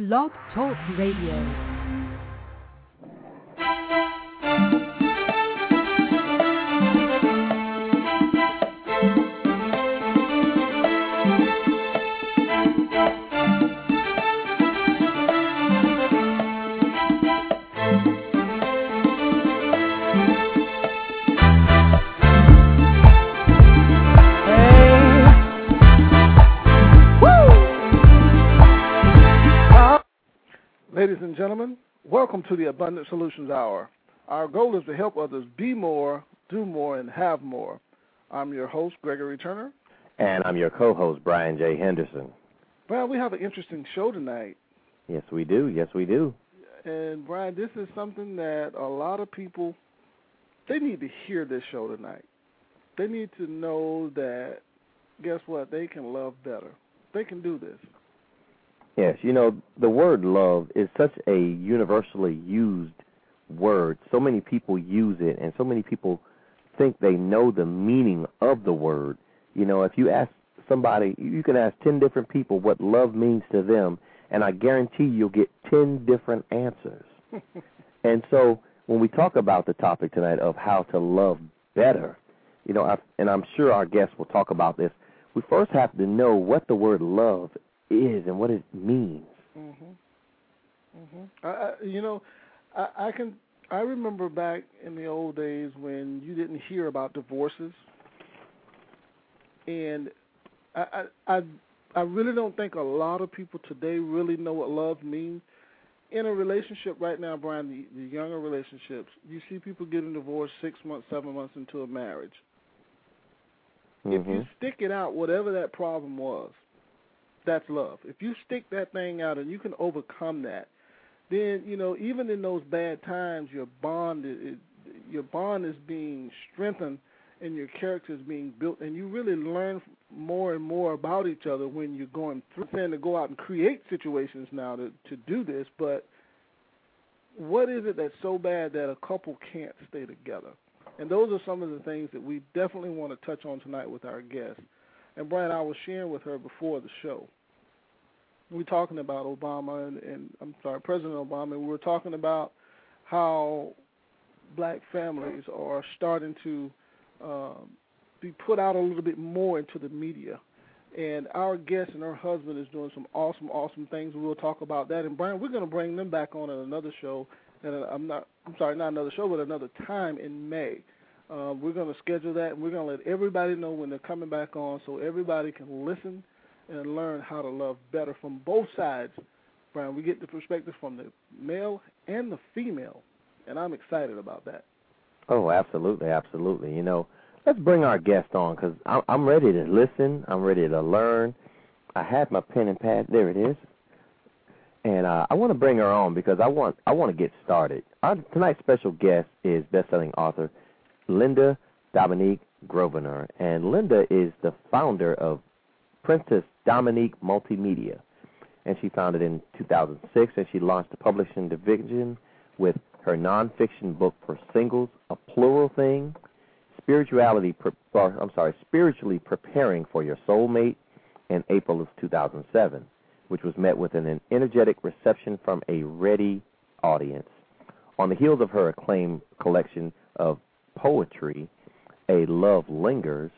Blog Talk Radio. Welcome to the Abundant Solutions Hour. Our goal is to help others be more, do more, and have more. I'm your host, Gregory Turner. And I'm your co host, Brian J. Henderson. Well, we have an interesting show tonight. Yes, we do. Yes, we do. And, Brian, this is something that a lot of people they need to hear this show tonight. They need to know that, guess what? They can love better. They can do this. Yes, you know, the word love is such a universally used word. So many people use it, and so many people think they know the meaning of the word. You know, if you ask somebody, you can ask 10 different people what love means to them, and I guarantee you'll get 10 different answers. and so when we talk about the topic tonight of how to love better, you know, I've, and I'm sure our guests will talk about this, we first have to know what the word love is and what it means. Mhm. Mhm. I, I, you know, I, I can. I remember back in the old days when you didn't hear about divorces, and I, I, I, I really don't think a lot of people today really know what love means. In a relationship right now, Brian, the, the younger relationships, you see people getting divorced six months, seven months into a marriage. If you Mhm. stick it out, whatever that problem was, that's love. If you stick that thing out and you can overcome that, then you know even in those bad times, your bond is your bond is being strengthened and your character is being built, and you really learn more and more about each other when you're going through. To go out and create situations now to to do this, but what is it that's so bad that a couple can't stay together? And those are some of the things that we definitely want to touch on tonight with our guest. And Brian, I was sharing with her before the show. We were talking about Obama and, and I'm sorry, President Obama. And we were talking about how black families are starting to um, be put out a little bit more into the media. And our guest and her husband is doing some awesome, awesome things. We'll talk about that. And Brian, we're going to bring them back on at another show. And I'm not, I'm sorry, not another show, but another time in May. Uh, we're going to schedule that, and we're going to let everybody know when they're coming back on, so everybody can listen and learn how to love better from both sides. Brian, we get the perspective from the male and the female, and I'm excited about that. Oh, absolutely, absolutely. You know, let's bring our guest on because I'm, ready to listen. I'm ready to learn. I have my pen and pad. There it is. And uh, I want to bring her on because I want I want to get started. Our tonight's special guest is best-selling author Linda Dominique Grosvenor, and Linda is the founder of Princess Dominique Multimedia, and she founded in 2006, and she launched a publishing division with her nonfiction book for singles, A Plural Thing, Spirituality, or, I'm sorry, Spiritually Preparing for Your Soulmate, in April of 2007, which was met with an energetic reception from a ready audience. On the heels of her acclaimed collection of poetry, A Love Lingers,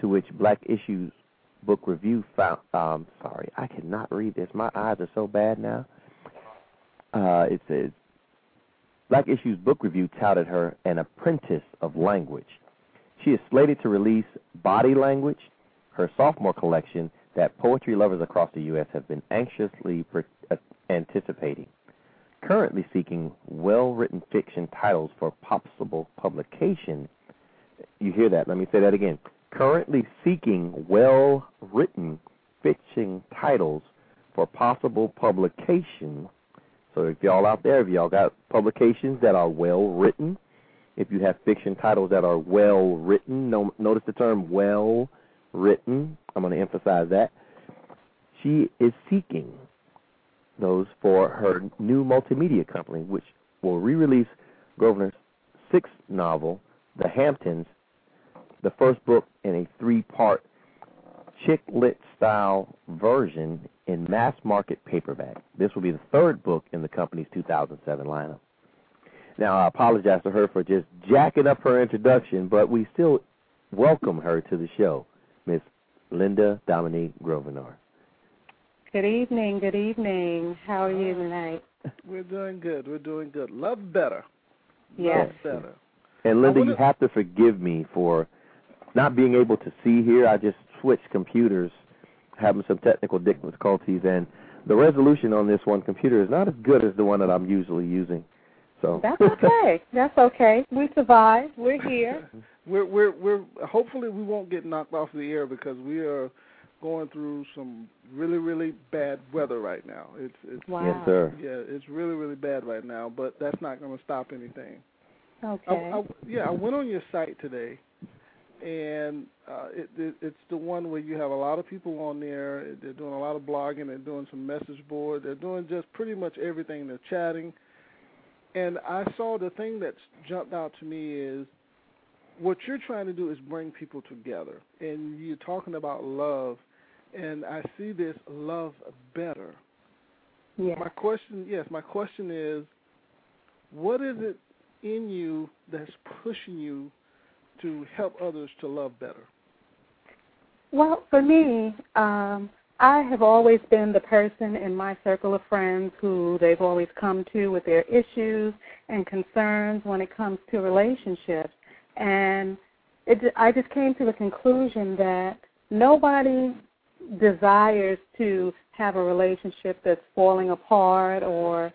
to which Black Issues Book Review found. Um, sorry, I cannot read this. My eyes are so bad now. Uh, it says Black Issues Book Review touted her an apprentice of language. She is slated to release Body Language, her sophomore collection that poetry lovers across the U.S. have been anxiously uh, anticipating. Currently seeking well written fiction titles for possible publication. You hear that? Let me say that again. Currently seeking well written fiction titles for possible publication. So if y'all out there, if y'all got publications that are well written, if you have fiction titles that are well written, no, notice the term well written. I'm going to emphasize that. She is seeking those for her new multimedia company, which will re release Grosvenor's sixth novel, The Hamptons, the first book in a three part chick lit style version in mass market paperback. This will be the third book in the company's 2007 lineup. Now, I apologize to her for just jacking up her introduction, but we still welcome her to the show, Miss Linda Dominique Grosvenor. Good evening. Good evening. How are you uh, tonight? We're doing good. We're doing good. Love better. Yes. Love better. And Linda, wanna- you have to forgive me for not being able to see here. I just switched computers, having some technical difficulties, and the resolution on this one computer is not as good as the one that I'm usually using. So That's okay. That's okay. We survived. We're here. We're we're we're hopefully we won't get knocked off the air because we are going through some really really bad weather right now. It's it's Wow. yes, sir. yeah, it's really really bad right now, but that's not going to stop anything. Okay. I, I, yeah, I went on your site today, and uh, it, it, it's the one where you have a lot of people on there. They're doing a lot of blogging. They're doing some message board. They're doing just pretty much everything. They're chatting, and I saw the thing that's jumped out to me is what you're trying to do is bring people together, and you're talking about love, and I see this love better. yeah. My question, yes, my question is, what is it in you that's pushing you to help others to love better? Well, for me, um, I have always been the person in my circle of friends who they've always come to with their issues and concerns when it comes to relationships. And it, I just came to the conclusion that nobody desires to have a relationship that's falling apart or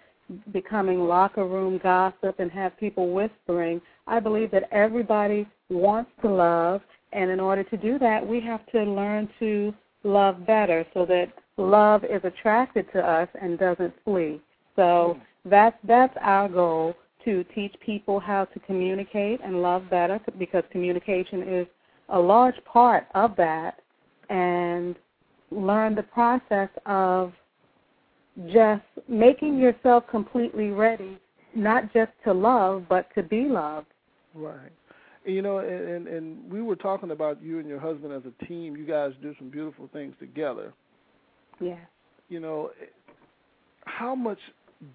becoming locker room gossip and have people whispering. I believe that everybody wants to love, and in order to do that, we have to learn to love better so that love is attracted to us and doesn't flee. So that's that's our goal to teach people how to communicate and love better because communication is a large part of that and learn the process of just making yourself completely ready not just to love but to be loved. Right. You know, and, and and we were talking about you and your husband as a team. You guys do some beautiful things together. Yeah. You know, how much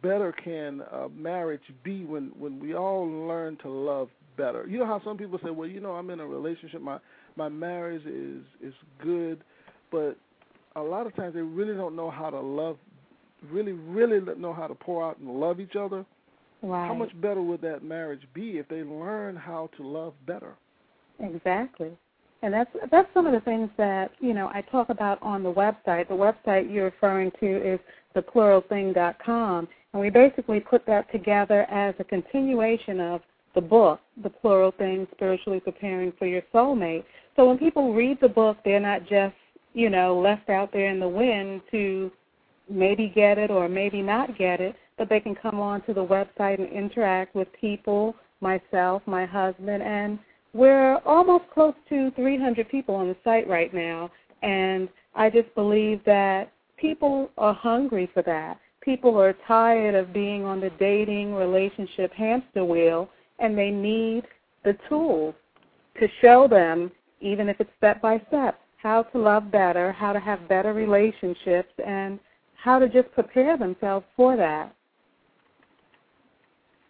better can a marriage be when when we all learn to love better? You know how some people say, "Well, you know, I'm in a relationship. My my marriage is is good," but a lot of times they really don't know how to love, really really know how to pour out and love each other. Right. How much better would that marriage be if they learn how to love better? Exactly. And that's that's some of the things that, you know, I talk about on the website. The website you're referring to is thepluralthing.com. And we basically put that together as a continuation of the book, The Plural Thing, Spiritually Preparing for Your Soulmate. So when people read the book, they're not just, you know, left out there in the wind to maybe get it or maybe not get it, but they can come on to the website and interact with people, myself, my husband, and we're almost close to 300 people on the site right now, and I just believe that people are hungry for that. People are tired of being on the dating relationship hamster wheel, and they need the tools to show them, even if it's step by step, how to love better, how to have better relationships, and how to just prepare themselves for that.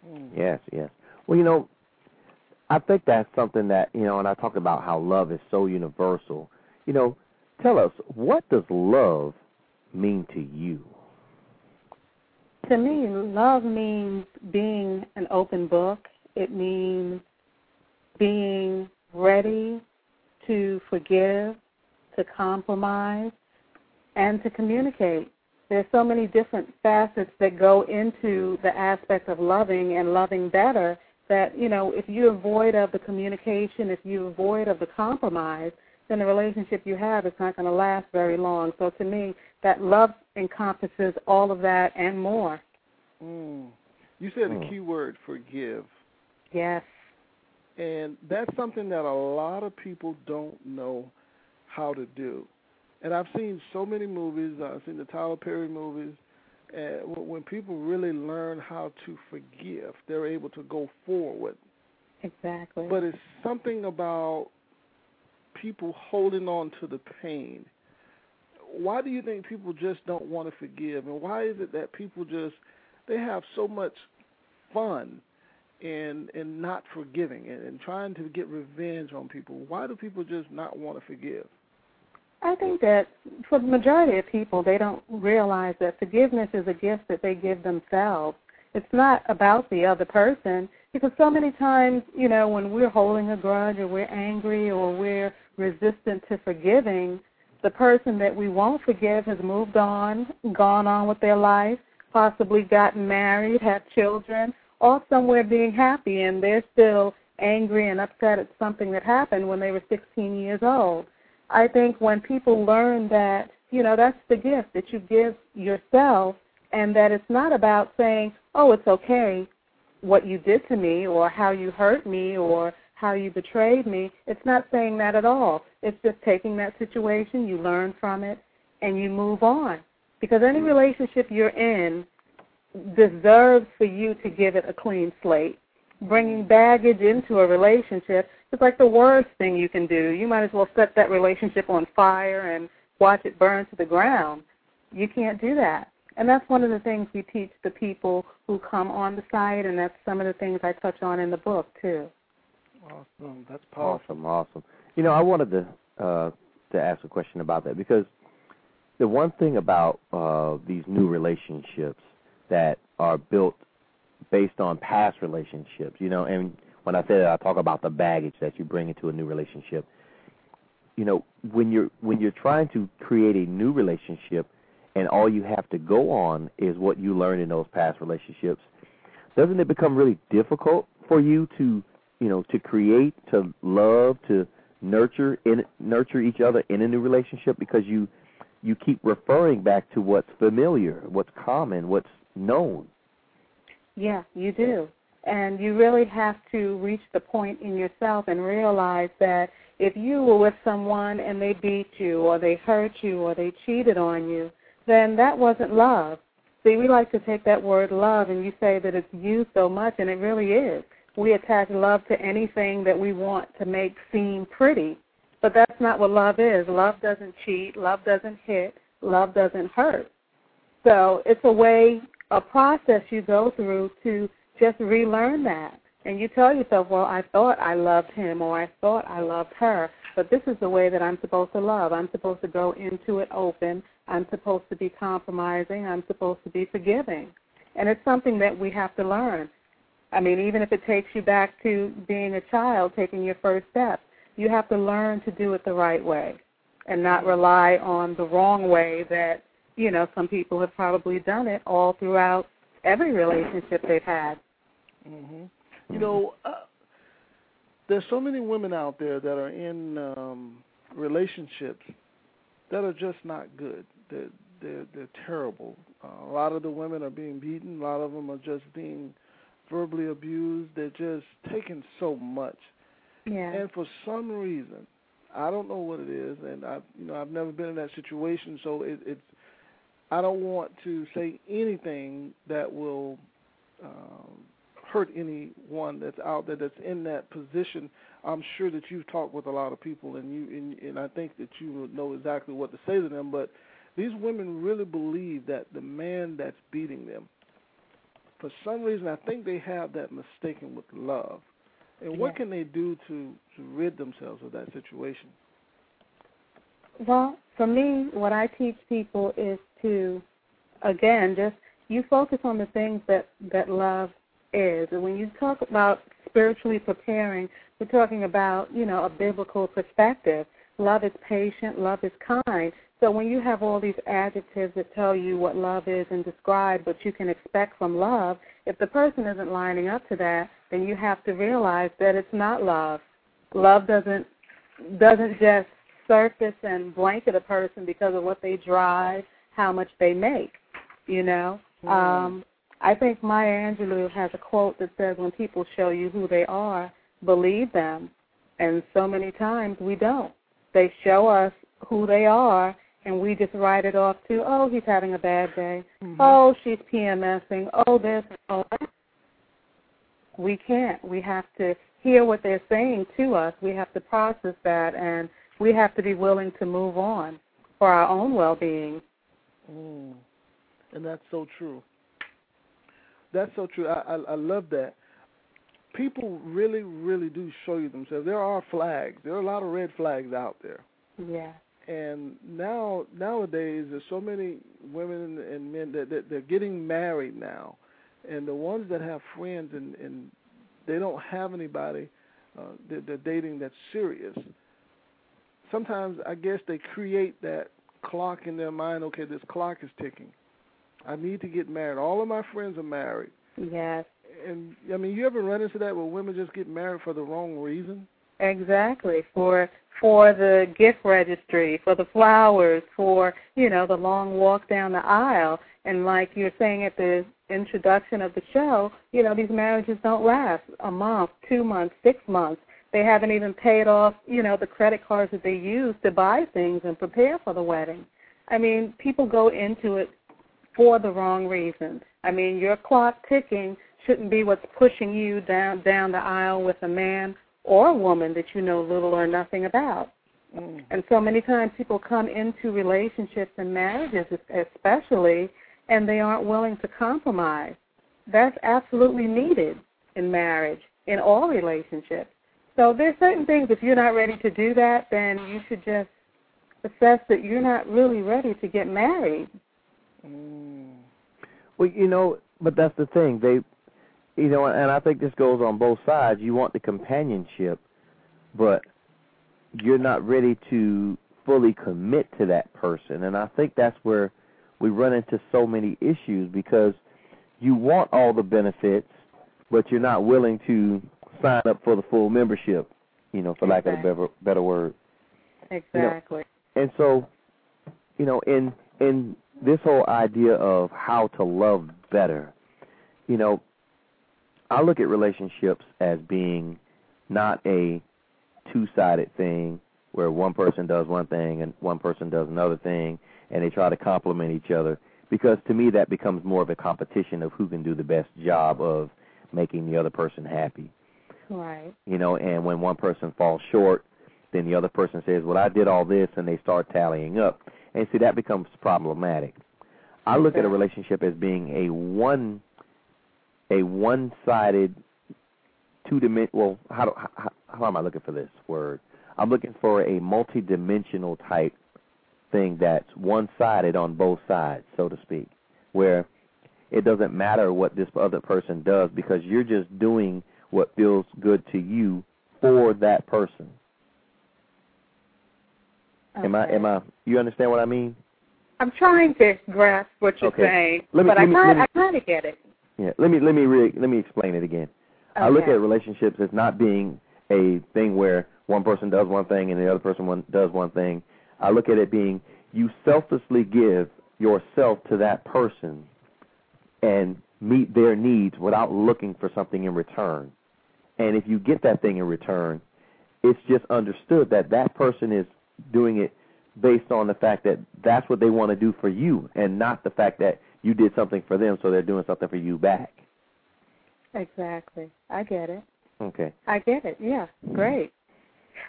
Hmm. Yes, yes. Well, you know, I think that's something that, you know, and I talked about how love is so universal. You know, tell us, what does love mean to you? To me, love means being an open book. It means being ready to forgive, to compromise, and to communicate. There's so many different facets that go into the aspect of loving and loving better that, you know, if you're void of the communication, if you're void of the compromise, then the relationship you have is not going to last very long. So to me, that love encompasses all of that and more. Mm. You said the key word, forgive. Yes. And that's something that a lot of people don't know how to do. And I've seen so many movies. I've seen the Tyler Perry movies. And when people really learn how to forgive, they're able to go forward. Exactly. But it's something about people holding on to the pain? Why do you think people just don't want to forgive? And why is it that people just they have so much fun in in not forgiving and, and trying to get revenge on people? Why do people just not want to forgive? I think that for the majority of people, they don't realize that forgiveness is a gift that they give themselves. It's not about the other person because so many times, you know, when we're holding a grudge or we're angry or we're resistant to forgiving, the person that we won't forgive has moved on, gone on with their life, possibly gotten married, had children, or somewhere being happy, and they're still angry and upset at something that happened when they were 16 years old. I think when people learn that, you know, that's the gift that you give yourself, and that it's not about saying, oh, it's okay what you did to me or how you hurt me or how you betrayed me. It's not saying that at all. It's just taking that situation, you learn from it, and you move on. Because any mm-hmm. relationship you're in deserves for you to give it a clean slate. Bringing baggage into a relationship is like the worst thing you can do. You might as well set that relationship on fire and watch it burn to the ground. You can't do that. And that's one of the things we teach the people who come on the site, and that's some of the things I touch on in the book too. Awesome, that's powerful. Awesome, awesome. You know, I wanted to uh, to ask a question about that because the one thing about uh, these new relationships that are built based on past relationships, you know, and when I say that, I talk about the baggage that you bring into a new relationship. You know, when you're when you're trying to create a new relationship, and all you have to go on is what you learned in those past relationships, doesn't it become really difficult for you to, you know, to create, to love, to nurture in nurture each other in a new relationship because you you keep referring back to what's familiar, what's common, what's known. Yeah, you do. And you really have to reach the point in yourself and realize that if you were with someone and they beat you or they hurt you or they cheated on you, then that wasn't love. See, we like to take that word love and you say that it's used so much, and it really is. We attach love to anything that we want to make seem pretty, but that's not what love is. Love doesn't cheat, love doesn't hit, love doesn't hurt. So it's a way, a process you go through to just relearn that. And you tell yourself, well, I thought I loved him or I thought I loved her, but this is the way that I'm supposed to love. I'm supposed to go into it open. I'm supposed to be compromising. I'm supposed to be forgiving. And it's something that we have to learn. I mean, even if it takes you back to being a child, taking your first steps, you have to learn to do it the right way and not rely on the wrong way that, you know, some people have probably done it all throughout every relationship they've had. Mhm. You know, uh, there's so many women out there that are in um relationships that are just not good. They're they're they're terrible. Uh, a lot of the women are being beaten. A lot of them are just being verbally abused. They're just taking so much. Yeah. And for some reason, I don't know what it is, and I've you know, I've never been in that situation, so it, it's. I don't want to say anything that will um, hurt anyone that's out there that's in that position. I'm sure that you've talked with a lot of people, and you and, and I think that you know exactly what to say to them. But these women really believe that the man that's beating them, for some reason, I think they have that mistaken with love. And what Yeah. can they do to to rid themselves of that situation? Well, for me, what I teach people is to, again, just you focus on the things that that love is. And when you talk about spiritually preparing, we're talking about you know a biblical perspective. Love is patient. Love is kind. So when you have all these adjectives that tell you what love is and describe what you can expect from love, if the person isn't lining up to that, then you have to realize that it's not love. Love doesn't doesn't just surface and blanket a person because of what they drive, how much they make. You know, Mm. um, I think Maya Angelou has a quote that says, "When people show you who they are, believe them." And so many times we don't. They show us who they are, and we just write it off to, "Oh, he's having a bad day. Mhm. Oh, she's PMSing. Oh, this. Oh, that." We can't. We have to hear what they're saying to us. We have to process that and we have to be willing to move on for our own well-being. Mm. And that's so true. That's so true. I, I I love that. People really, really do show you themselves. There are flags. There are a lot of red flags out there. Yeah. And now nowadays, there's so many women and men that, that they're getting married now, and the ones that have friends and and they don't have anybody uh, that they're dating that's serious. Sometimes I guess they create that clock in their mind. Okay, this clock is ticking. I need to get married. All of my friends are married. Yes. And I mean, you ever run into that where women just get married for the wrong reason? Exactly. For for the gift registry, for the flowers, for, you know, the long walk down the aisle. And like you're saying at the introduction of the show, you know, these marriages don't last a month, two months, six months. They haven't even paid off, you know, the credit cards that they use to buy things and prepare for the wedding. I mean, people go into it for the wrong reasons. I mean, your clock ticking shouldn't be what's pushing you down down the aisle with a man or a woman that you know little or nothing about. Mm. And so many times people come into relationships and marriages especially and they aren't willing to compromise. That's absolutely needed in marriage, in all relationships. So there's certain things if you're not ready to do that, then you should just assess that you're not really ready to get married. Mm. Well, you know, but that's the thing. They, you know, and I think this goes on both sides. You want the companionship, but you're not ready to fully commit to that person. And I think that's where we run into so many issues because you want all the benefits, but you're not willing to sign up for the full membership. You know, for lack of a better better word. Exactly. You know, and so, you know, in in this whole idea of how to love better, you know, I look at relationships as being not a two-sided thing where one person does one thing and one person does another thing and they try to complement each other because to me that becomes more of a competition of who can do the best job of making the other person happy. Right. You know, and when one person falls short, then the other person says, "Well, I did all this," and they start tallying up. And see that becomes problematic. I look at a relationship as being a one a one-sided two dimension well, how, do, how how am I looking for this word? I'm looking for a multi-dimensional type thing that's one-sided on both sides, so to speak, where it doesn't matter what this other person does because you're just doing what feels good to you for that person. Okay. Am I am I you understand what I mean? I'm trying to grasp what you're Okay. saying, Let me- but let I me- kind let me- I kind of get it. Yeah. Let me let me re, let me explain it again. I look at relationships as not being a thing where one person does one thing and the other person one, does one thing. I look at it being you selflessly give yourself to that person and meet their needs without looking for something in return. And if you get that thing in return, it's just understood that that person is doing it based on the fact that that's what they want to do for you and not the fact that you did something for them so they're doing something for you back. Exactly. I get it. Okay. I get it. Yeah. Great.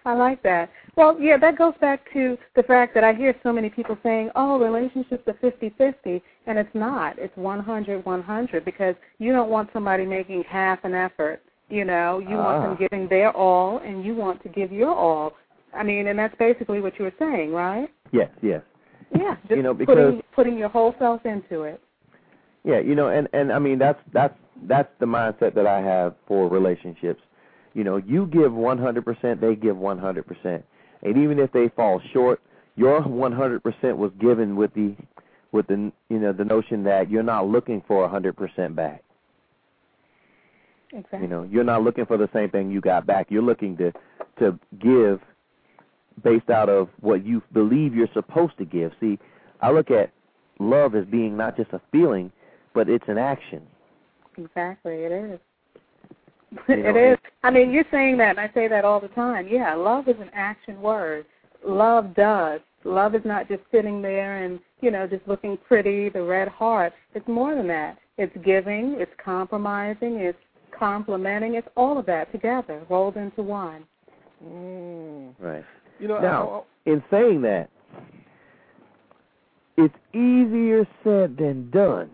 I like that. Well, yeah, that goes back to the fact that I hear so many people saying, "Oh, relationships are fifty-fifty," and it's not. It's one hundred, one hundred, because you don't want somebody making half an effort. You know, you want Ah. them giving their all, and you want to give your all. I mean, and that's basically what you were saying, right? Yes, yes. Yeah, just You know, because- putting putting your whole self into it. Yeah, you know, and and I mean that's that's that's the mindset that I have for relationships. You know, you give 100%, they give 100%. And even if they fall short, your 100% was given with the with the you know, the notion that you're not looking for a 100% back. Exactly. You know, you're not looking for the same thing you got back. You're looking to to give based out of what you believe you're supposed to give. See, I look at love as being not just a feeling, but it's an action. Exactly, it is. You know, is. I mean, you're saying that, and I say that all the time. Yeah, love is an action word. Love does. Love is not just sitting there and, you know, just looking pretty, the red heart. It's more than that. It's giving, it's compromising, it's complimenting, it's all of that together, rolled into one. Mm. Right. You know, now in saying that, it's easier said than done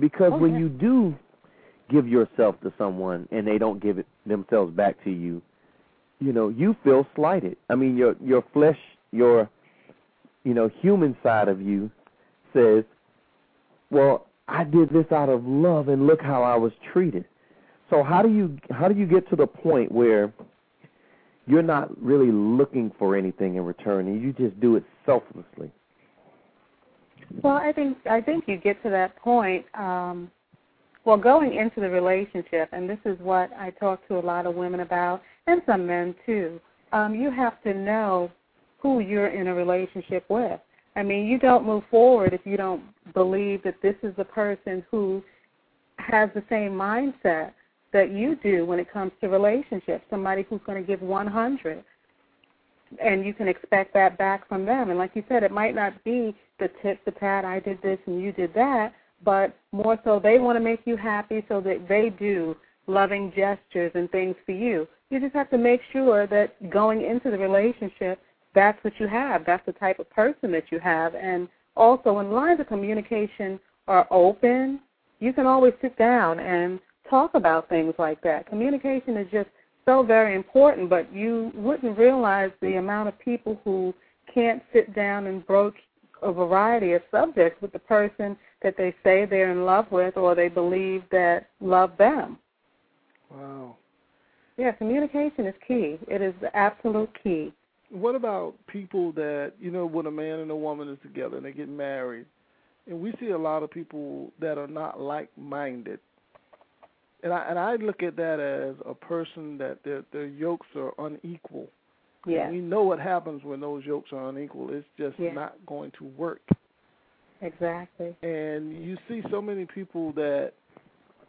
because oh, when yeah. you do give yourself to someone and they don't give it themselves back to you, you know, you feel slighted. I mean, your your flesh, your you know, human side of you says, "Well, I did this out of love and look how I was treated." So how do you how do you get to the point where you're not really looking for anything in return and you just do it selflessly? Well, I think I think you get to that point. Um, well, going into the relationship, and this is what I talk to a lot of women about, and some men too. Um, you have to know who you're in a relationship with. I mean, you don't move forward if you don't believe that this is the person who has the same mindset that you do when it comes to relationships. Somebody who's going to give 100, and you can expect that back from them. And like you said, it might not be the tit the pat, I did this and you did that, but more so they want to make you happy so that they do loving gestures and things for you. You just have to make sure that going into the relationship, that's what you have. That's the type of person that you have. And also, when lines of communication are open, you can always sit down and talk about things like that. Communication is just so very important, but you wouldn't realize the amount of people who can't sit down and broach a variety of subjects with the person that they say they're in love with or they believe that love them. Wow. Yeah, communication is key. It is the absolute key. What about people that, you know, when a man and a woman is together and they get married, and we see a lot of people that are not like minded. And I and I look at that as a person that their their yokes are unequal. Yeah. And we know what happens when those yokes are unequal. It's just Yeah. not going to work. Exactly. And you see so many people that,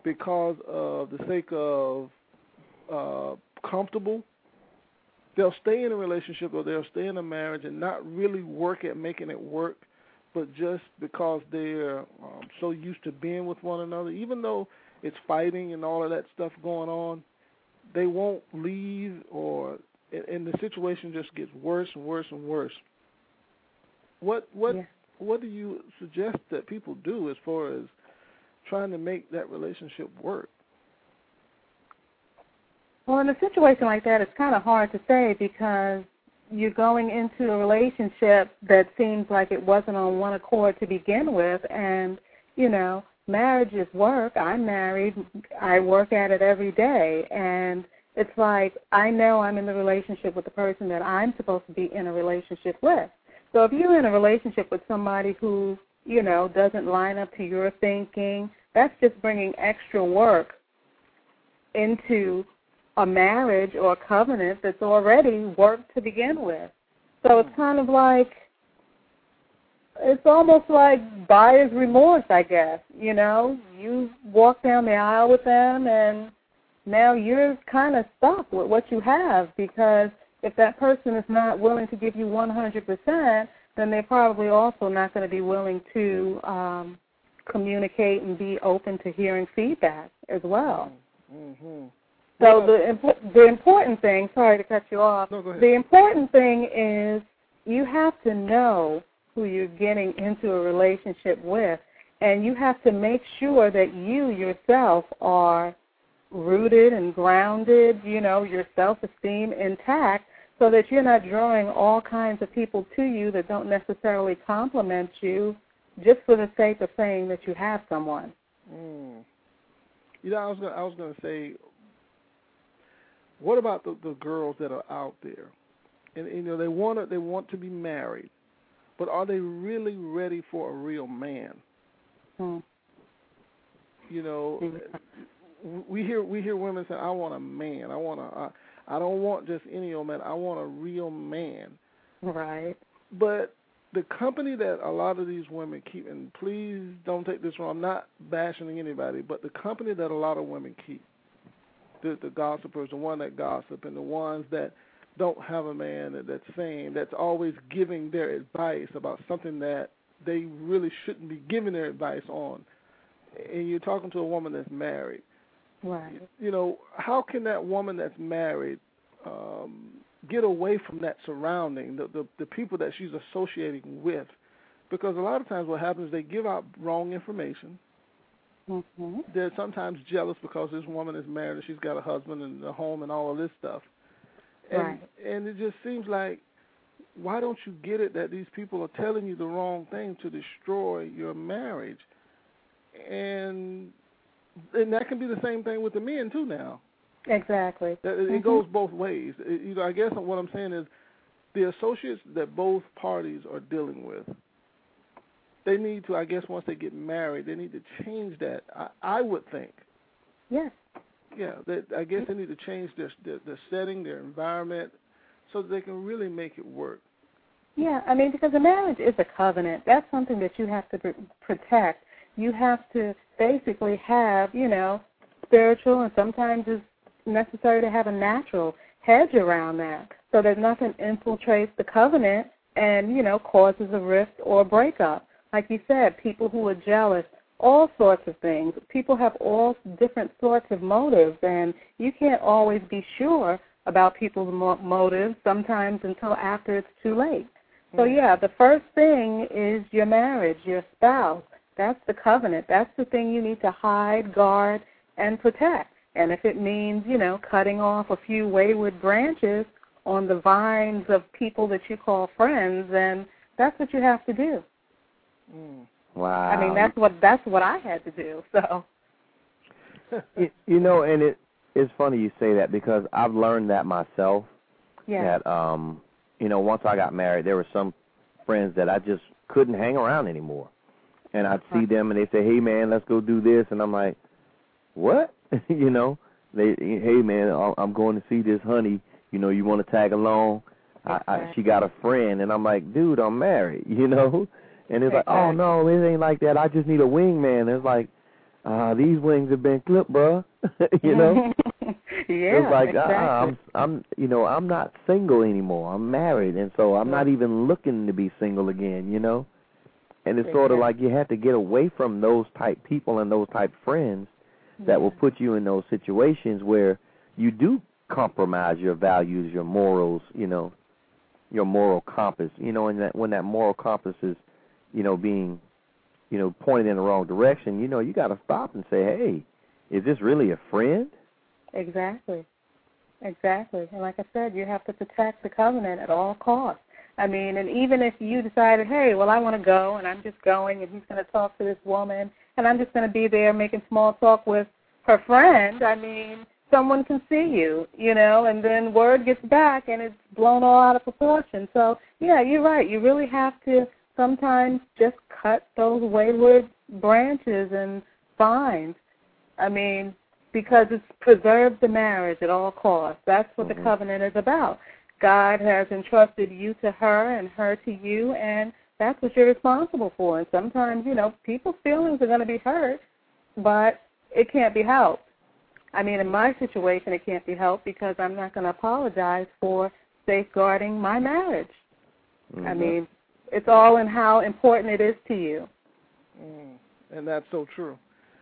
because of the sake of uh, comfortable, they'll stay in a relationship or they'll stay in a marriage and not really work at making it work, but just because they're um, so used to being with one another, even though it's fighting and all of that stuff going on, they won't leave or and, and the situation just gets worse and worse and worse. What what Yeah. what do you suggest that people do as far as trying to make that relationship work? Well, in a situation like that, it's kind of hard to say because you're going into a relationship that seems like it wasn't on one accord to begin with, and you know, marriage is work. I'm married. I work at it every day, and it's like I know I'm in the relationship with the person that I'm supposed to be in a relationship with. So if you're in a relationship with somebody who you know doesn't line up to your thinking, that's just bringing extra work into a marriage or a covenant that's already work to begin with. So it's hmm. kind of like it's almost like buyer's remorse, I guess. You know, you walk down the aisle with them and now you're kind of stuck with what you have because if that person is not willing to give you 100%, then they're probably also not going to be willing to um, communicate and be open to hearing feedback as well. Mm-hmm. So the imp- the important thing, sorry to cut you off. No, go ahead. The important thing is you have to know who you're getting into a relationship with, and you have to make sure that you yourself are rooted and grounded, you know, your self-esteem intact so that you're not drawing all kinds of people to you that don't necessarily compliment you just for the sake of saying that you have someone. Mm. You know, I was gonna, I was going to say, what about the the girls that are out there, and you know they want to they want to be married, but are they really ready for a real man? Hmm. You know, Mm-hmm. we hear we hear women say, "I want a man. I want a. I, I don't want just any old man. I want a real man." Right. But the company that a lot of these women keep, and please don't take this wrong, I'm not bashing anybody, but the company that a lot of women keep, the, the gossipers, the one that gossip, and the ones that don't have a man that, that's same, that's always giving their advice about something that they really shouldn't be giving their advice on. And you're talking to a woman that's married. Right. You know, how can that woman that's married um, get away from that surrounding, the, the the people that she's associating with, because a lot of times what happens is they give out wrong information. Mm-hmm. They're sometimes jealous because this woman is married and she's got a husband and a home and all of this stuff. And Right. and it just seems like why don't you get it that these people are telling you the wrong thing to destroy your marriage? And and that can be the same thing with the men too now. Exactly. It, Mhm. goes both ways. It- you know, I guess what I'm saying is the associates that both parties are dealing with, they need to, I guess, once they get married, they need to change that. I, I would think, Yes. Yeah, that I guess they need to change their, their their setting, their environment, so that they can really make it work. Yeah, I mean, because a marriage is a covenant. That's something that you have to pr- protect. You have to basically have, you know, spiritual and sometimes it's necessary to have a natural hedge around that so that nothing infiltrates the covenant and, you know, causes a rift or a breakup. Like you said, people who are jealous, all sorts of things. People have all different sorts of motives, and you can't always be sure about people's mo- motives sometimes until after it's too late. So yeah, the first thing is your marriage, your spouse. That's the covenant. That's the thing you need to hide, guard, and protect. And if it means, you know, cutting off a few wayward branches on the vines of people that you call friends, then that's what you have to do. Mm. Wow. I mean, that's what that's what I had to do. So you, you know, and it it's funny you say that because I've learned that myself. yeah, That um, you know, once I got married, there were some friends that I just couldn't hang around anymore, and I'd see them and they say, "Hey man, let's go do this," and I'm like, "What?" you know, they, "Hey man, I- I'm going to see this honey. You know, you want to tag along?" I, I, she got a friend, and I'm like, "Dude, I'm married," you know, and it's like, "Oh no, it ain't like that. I just need a wingman." It's like, uh, these wings have been clipped, bruh. you know. yeah, it's like exactly. uh, I'm I'm you know I'm not single anymore. I'm married, and so I'm not even looking to be single again. You know, and it's sort of like you have to get away from those type people and those type friends that will put you in those situations where you do compromise your values, your morals. You know, your moral compass. You know, and that when that moral compass is, you know, being, you know, pointed in the wrong direction. You know, you got to stop and say, hey, is this really a friend? Exactly. Exactly. And like I said, you have to protect the covenant at all costs. I mean, and even if you decided, hey, well, I want to go and I'm just going and he's going to talk to this woman and I'm just going to be there making small talk with her friend, I mean, someone can see you, you know, and then word gets back and it's blown all out of proportion. So, yeah, you're right. You really have to sometimes just cut those wayward branches and vines. I mean, because it's preserve the marriage at all costs. That's what Mhm. the covenant is about. God has entrusted you to her and her to you, and that's what you're responsible for. And sometimes, you know, people's feelings are going to be hurt, but it can't be helped. I mean, in my situation, it can't be helped because I'm not going to apologize for safeguarding my marriage. I Mhm. mean, it's all in how important it is to you. Mm. And that's so true.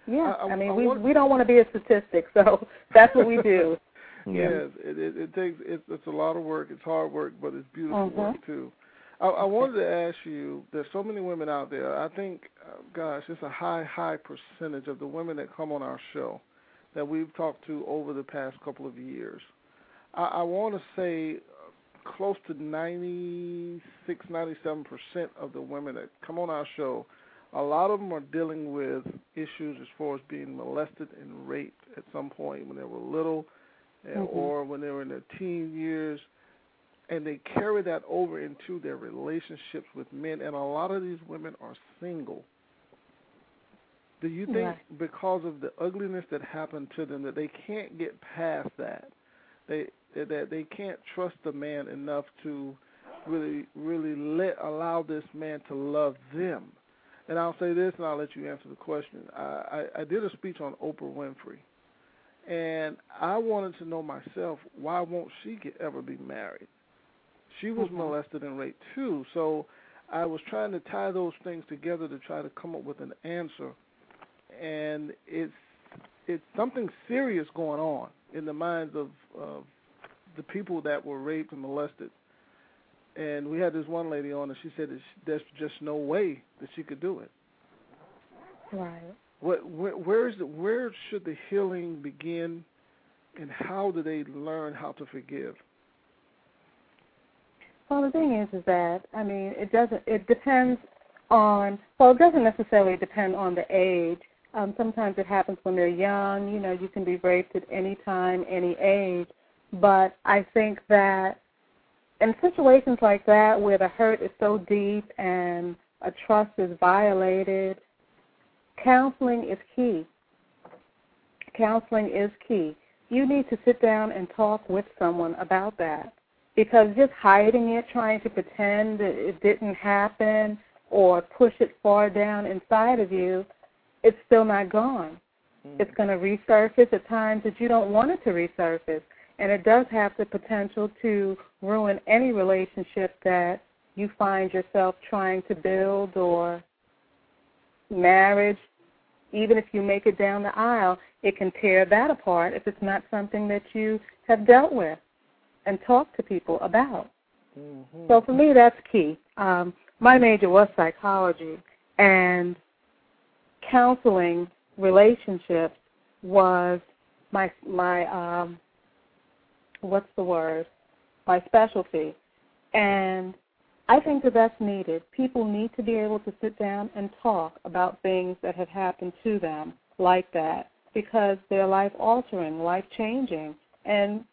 Yeah, I- I- I, mean, I we want- we don't want to be a statistic, so that's what we do. yeah. Yes, it, it, it takes it's, it's a lot of work. It's hard work, but it's beautiful Mhm. work too. I, I wanted to ask you. There's so many women out there. I think, uh, gosh, it's a high, high percentage of the women that come on our show that we've talked to over the past couple of years. I, I want to say close to 96, 97 percent of the women that come on our show. A lot of them are dealing with issues as far as being molested and raped at some point when they were little, uh, Mhm. or when they were in their teen years, and they carry that over into their relationships with men. And a lot of these women are single. Do you think Right. because of the ugliness that happened to them that they can't get past that? They that they can't trust the man enough to really really let allow this man to love them. And I'll say this, and I'll let you answer the question. I, I, I did a speech on Oprah Winfrey, and I wanted to know myself why won't she get, ever be married? She was Mhm. molested and raped too, so I was trying to tie those things together to try to come up with an answer. And it's it's something serious going on in the minds of, of the people that were raped and molested. And we had this one lady on, and she said that she, there's just no way that she could do it. Right. What, where, where is the, where should the healing begin, and how do they learn how to forgive? Well, the thing is, is that I mean, it doesn't. It depends on. Well, it doesn't necessarily depend on the age. Um, sometimes it happens when they're young. You know, you can be raped at any time, any age. But I think that in situations like that, where the hurt is so deep and a trust is violated, counseling is key. Counseling is key. You need to sit down and talk with someone about that because just hiding it, trying to pretend that it didn't happen or push it far down inside of you, it's still not gone. Mm-hmm. It's going to resurface at times that you don't want it to resurface. And it does have the potential to ruin any relationship that you find yourself trying to build or marriage. Even if you make it down the aisle, it can tear that apart if it's not something that you have dealt with and talked to people about. Mm-hmm. So for me, that's key. Um, my major was psychology, and counseling relationships was my my um, what's the word? My specialty, and I think that that's needed. People need to be able to sit down and talk about things that have happened to them like that because they're life altering, life changing, and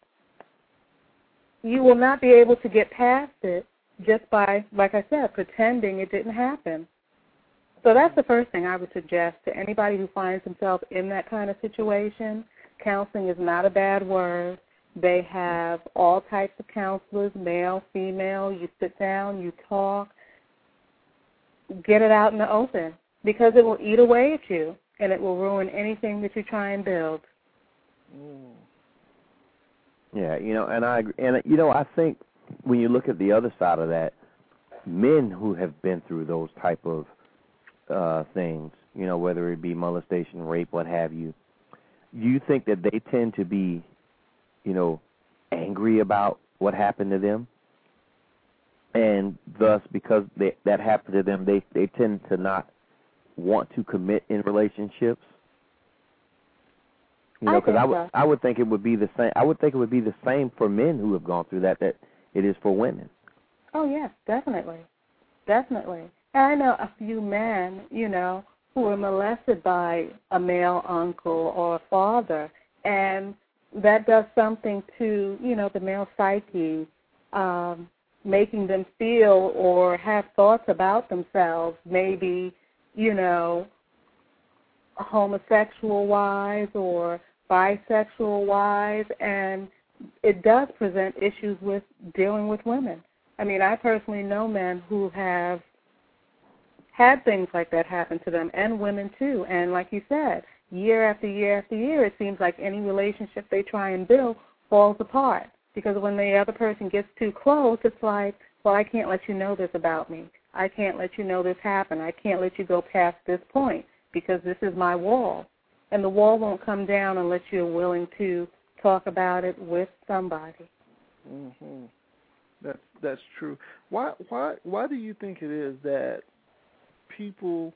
you will not be able to get past it just by, like I said, pretending it didn't happen. So that's the first thing I would suggest to anybody who finds themselves in that kind of situation. Counseling is not a bad word. They have all types of counselors, male, female. You sit down, you talk, get it out in the open because it will eat away at you and it will ruin anything that you try and build. Mm. Yeah, you know, and I and you know, I think when you look at the other side of that, men who have been through those type of uh things, you know, whether it be molestation, rape, what have you, you think that they tend to be, you know, angry about what happened to them? And thus because they, that happened to them, they they tend to not want to commit in relationships you know, because I, I would so. I would think it would be the same. I would think it would be the same for men who have gone through that that it is for women. Oh yes, definitely, definitely. And I know a few men, you know, who were molested by a male uncle or a father, and that does something to you know the male psyche, um, making them feel or have thoughts about themselves, maybe you know homosexual wise or bisexual wise, and it does present issues with dealing with women. I mean, I personally know men who have had things like that happen to them, and women too. And like you said, year after year after year, it seems like any relationship they try and build falls apart. Because when the other person gets too close, it's like, well, I can't let you know this about me. I can't let you know this happened. I can't let you go past this point because this is my wall and the wall won't come down unless you're willing to talk about it with somebody. Mhm. That's that's true. Why why why do you think it is that people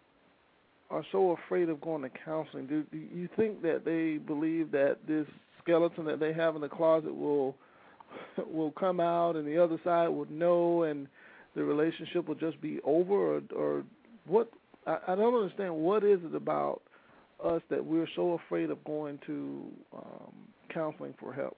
are so afraid of going to counseling? Do, do you think that they believe that this skeleton that they have in the closet will will come out and the other side will know and the relationship will just be over or or what I, I don't understand what is it about us that we're so afraid of going to um, counseling for help?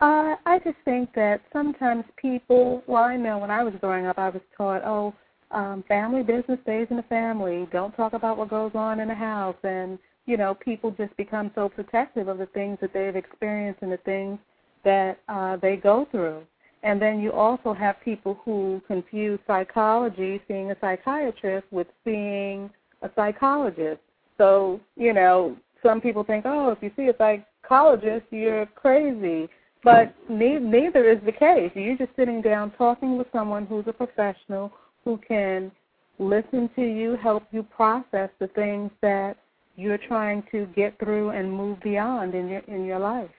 Uh, I just think that sometimes people, well, I know when I was growing up, I was taught, oh, um, family business stays in the family. Don't talk about what goes on in the house. And, you know, people just become so protective of the things that they've experienced and the things that uh, they go through. And then you also have people who confuse psychology, seeing a psychiatrist, with seeing a psychologist. So, you know, some people think, oh, if you see a psychologist, you're crazy. But ne- neither is the case. You're just sitting down talking with someone who's a professional who can listen to you, help you process the things that you're trying to get through and move beyond in your in your life.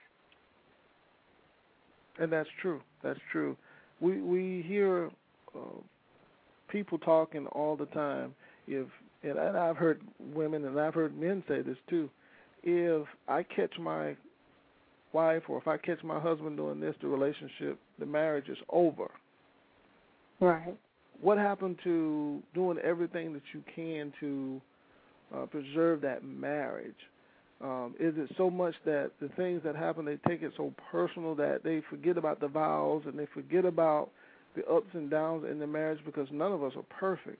And that's true. That's true. We we hear uh, people talking all the time. If and I've heard women and I've heard men say this too. If I catch my wife or if I catch my husband doing this, the relationship, the marriage is over. Right. What happened to doing everything that you can to uh, preserve that marriage? Um, is it so much that the things that happen they take it so personal that they forget about the vows and they forget about the ups and downs in the marriage because none of us are perfect.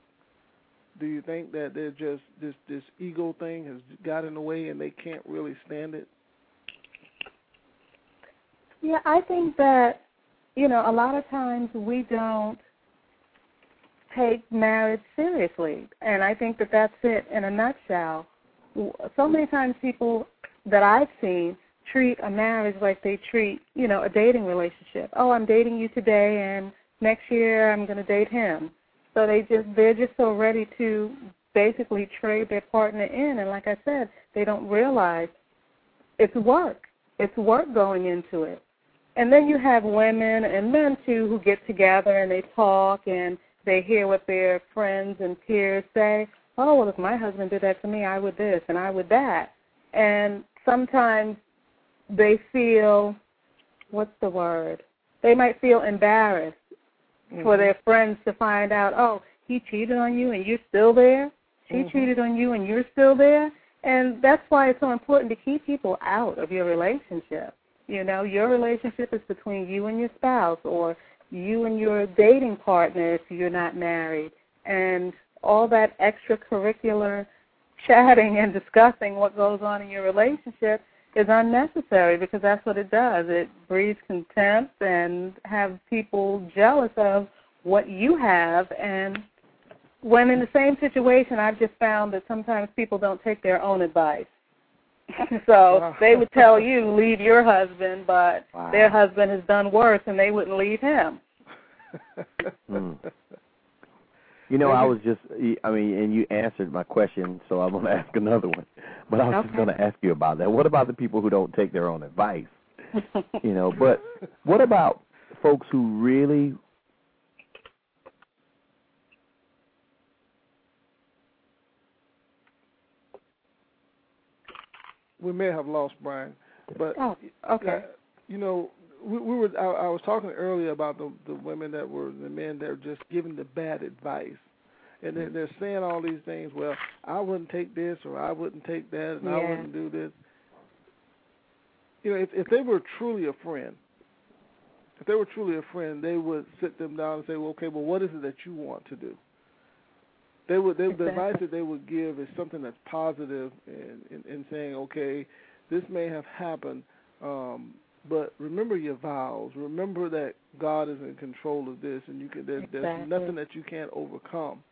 Do you think that they're just this this ego thing has got in the way and they can't really stand it? Yeah, I think that you know a lot of times we don't take marriage seriously, and I think that that's it in a nutshell. So many times people that I've seen treat a marriage like they treat, you know, a dating relationship. Oh, I'm dating you today and next year I'm going to date him. So they just they're just so ready to basically trade their partner in and like I said, they don't realize it's work. It's work going into it. And then you have women and men too who get together and they talk and they hear what their friends and peers say. Oh, well, if my husband did that to me, I would this and I would that. And sometimes they feel, what's the word? They might feel embarrassed mm-hmm. for their friends to find out, oh, he cheated on you and you're still there. She mm-hmm. cheated on you and you're still there. And that's why it's so important to keep people out of your relationship. You know, your relationship is between you and your spouse or you and your dating partner if you're not married, and all that extracurricular chatting and discussing what goes on in your relationship is unnecessary because that's what it does. It breeds contempt and have people jealous of what you have and when in the same situation I've just found that sometimes people don't take their own advice. so they would tell you leave your husband, but wow. their husband has done worse, and they wouldn't leave him. mm. You know, I was just, I mean, and you answered my question, so I'm going to ask another one. But I was okay. just going to ask you about that. What about the people who don't take their own advice? you know, but what about folks who really we may have lost Brian, but oh, okay. You know, we, we were. I, I was talking earlier about the the women that were the men that were just giving the bad advice, and they're, they're saying all these things. Well, I wouldn't take this, or I wouldn't take that, and yeah. I wouldn't do this. You know, if if they were truly a friend, if they were truly a friend, they would sit them down and say, "Well, okay, well, what is it that you want to do?" They would they, exactly. the advice that they would give is something that's positive and in, in, saying, okay, this may have happened, um, but remember your vows. Remember that God is in control of this, and you can. There, exactly. There's nothing that you can't overcome.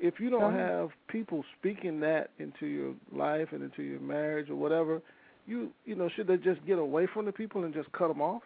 If you don't have people speaking that into your life and into your marriage or whatever, you you know should they just get away from the people and just cut them off?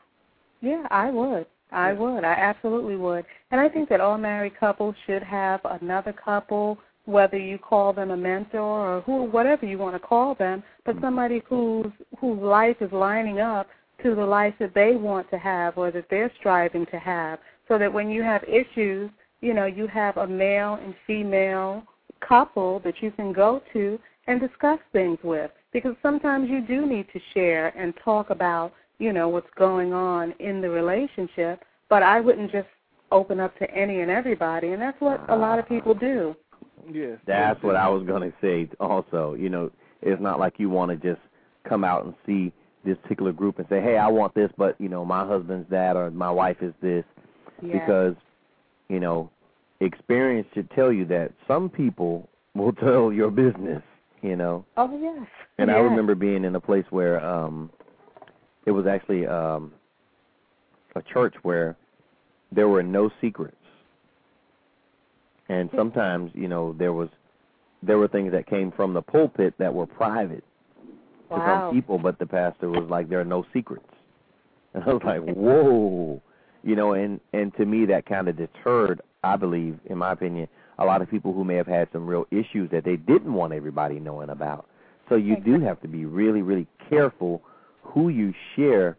Yeah, I would. I would. I absolutely would. And I think that all married couples should have another couple, whether you call them a mentor or who whatever you want to call them, but mm-hmm. somebody whose whose life is lining up to the life that they want to have or that they're striving to have. So that when you have issues, you know, you have a male and female couple that you can go to and discuss things with. Because sometimes you do need to share and talk about you know what's going on in the relationship but i wouldn't just open up to any and everybody and that's what a lot of people do. Yes that's what i was going to say also you know it's not like you want to just come out and see this particular group and say hey i want this but you know my husband's that or my wife is this. Yes. because you know experience should tell you that some people will tell your business you know? Oh yes. And yes. i remember being in a place where um it was actually um, a church where there were no secrets, and sometimes you know there was there were things that came from the pulpit that were private wow. to some people, but the pastor was like, "There are no secrets," and I was like, "Whoa." You know, and and to me that kind of deterred, I believe, in my opinion, a lot of people who may have had some real issues that they didn't want everybody knowing about. So you do have to be really, really careful who you share,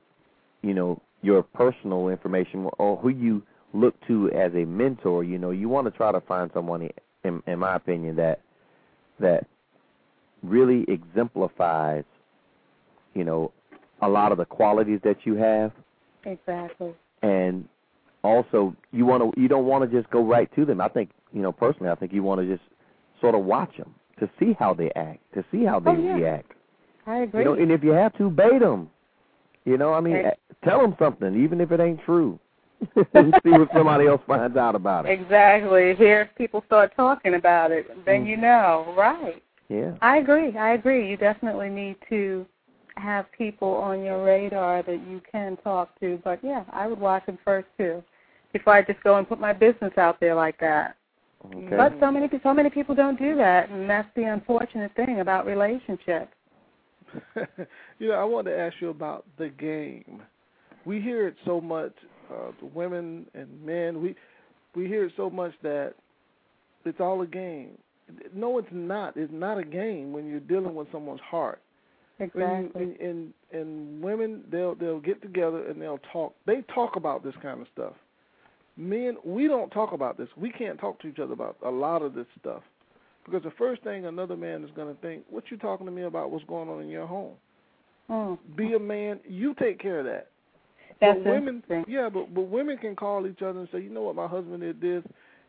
you know, your personal information or who you look to as a mentor, you know, you want to try to find someone, in, in my opinion, that that really exemplifies, you know, a lot of the qualities that you have. Exactly. And also, you want to you don't want to just go right to them. I think, you know, personally, I think you want to just sort of watch them to see how they act, to see how they oh, yeah. react. I agree. You know, and if you have to, bait them. You know, I mean, Right. tell them something, even if it ain't true. and see what somebody else finds out about it. Exactly. Here, people start talking about it, then Mm. you know, right? Yeah. I agree. I agree. You definitely need to have people on your radar that you can talk to. But yeah, I would watch them first too, before I just go and put my business out there like that. Okay. But so many so many people don't do that, and that's the unfortunate thing about relationships. you know, I want to ask you about the game. We hear it so much, uh, the women and men. We we hear it so much that it's all a game. No, it's not. It's not a game when you're dealing with someone's heart. Exactly. And, and and women, they'll they'll get together and they'll talk. They talk about this kind of stuff. Men, we don't talk about this. We can't talk to each other about a lot of this stuff because the first thing another man is going to think, "What you talking to me about? What's going on in your home?" Mm. Be a man. You take care of that. That's but women, yeah, but but women can call each other and say, you know what, my husband did this,